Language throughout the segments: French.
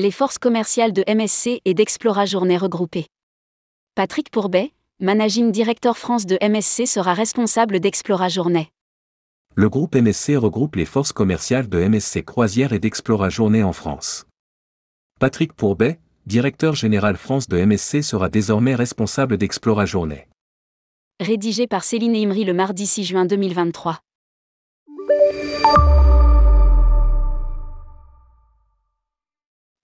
Les forces commerciales de MSC et d'Explora Journée regroupées. Patrick Pourbet, Managing Director France de MSC, sera responsable d'Explora Journée. Le groupe MSC regroupe les forces commerciales de MSC Croisière et d'Explora Journée en France. Patrick Pourbet, directeur général France de MSC, sera désormais responsable d'Explora Journée. Rédigé par Céline Imri le mardi 6 juin 2023.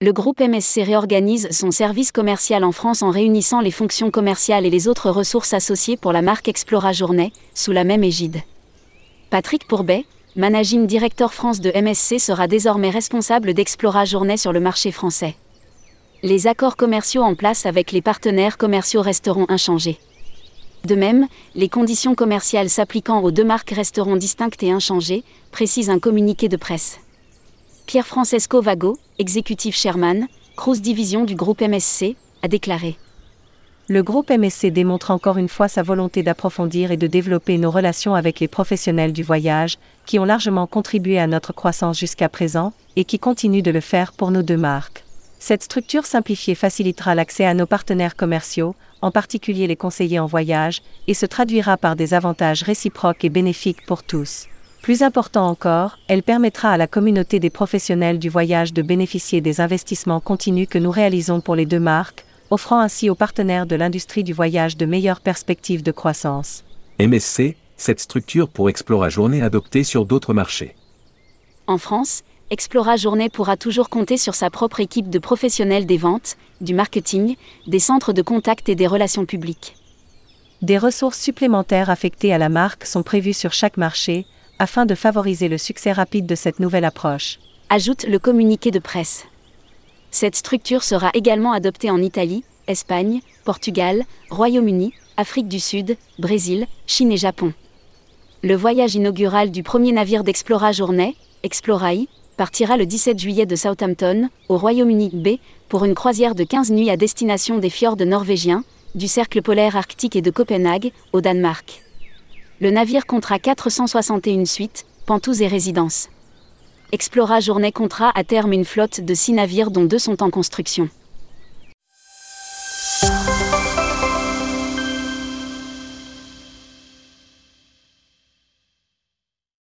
Le groupe MSC réorganise son service commercial en France en réunissant les fonctions commerciales et les autres ressources associées pour la marque Explora Journée, sous la même égide. Patrick Pourbet, Managing Director France de MSC, sera désormais responsable d'Explora Journée sur le marché français. Les accords commerciaux en place avec les partenaires commerciaux resteront inchangés. De même, les conditions commerciales s'appliquant aux deux marques resteront distinctes et inchangées, précise un communiqué de presse. Pierre Francesco Vago, exécutif chairman, Cruise Division du groupe MSC, a déclaré. Le groupe MSC démontre encore une fois sa volonté d'approfondir et de développer nos relations avec les professionnels du voyage, qui ont largement contribué à notre croissance jusqu'à présent, et qui continuent de le faire pour nos deux marques. Cette structure simplifiée facilitera l'accès à nos partenaires commerciaux, en particulier les conseillers en voyage, et se traduira par des avantages réciproques et bénéfiques pour tous. Plus important encore, elle permettra à la communauté des professionnels du voyage de bénéficier des investissements continus que nous réalisons pour les deux marques, offrant ainsi aux partenaires de l'industrie du voyage de meilleures perspectives de croissance. MSC, cette structure pour Explora Journée adoptée sur d'autres marchés. En France, Explora Journée pourra toujours compter sur sa propre équipe de professionnels des ventes, du marketing, des centres de contact et des relations publiques. Des ressources supplémentaires affectées à la marque sont prévues sur chaque marché, afin de favoriser le succès rapide de cette nouvelle approche. Ajoute le communiqué de presse. Cette structure sera également adoptée en Italie, Espagne, Portugal, Royaume-Uni, Afrique du Sud, Brésil, Chine et Japon. Le voyage inaugural du premier navire d'Explora Journée, Explorai, partira le 17 juillet de Southampton, au Royaume-Uni B, pour une croisière de 15 nuits à destination des fjords norvégiens, du cercle polaire arctique et de Copenhague, au Danemark le navire comptera 461 suites, pantous et résidences. Explora Journée comptera à terme une flotte de 6 navires dont deux sont en construction.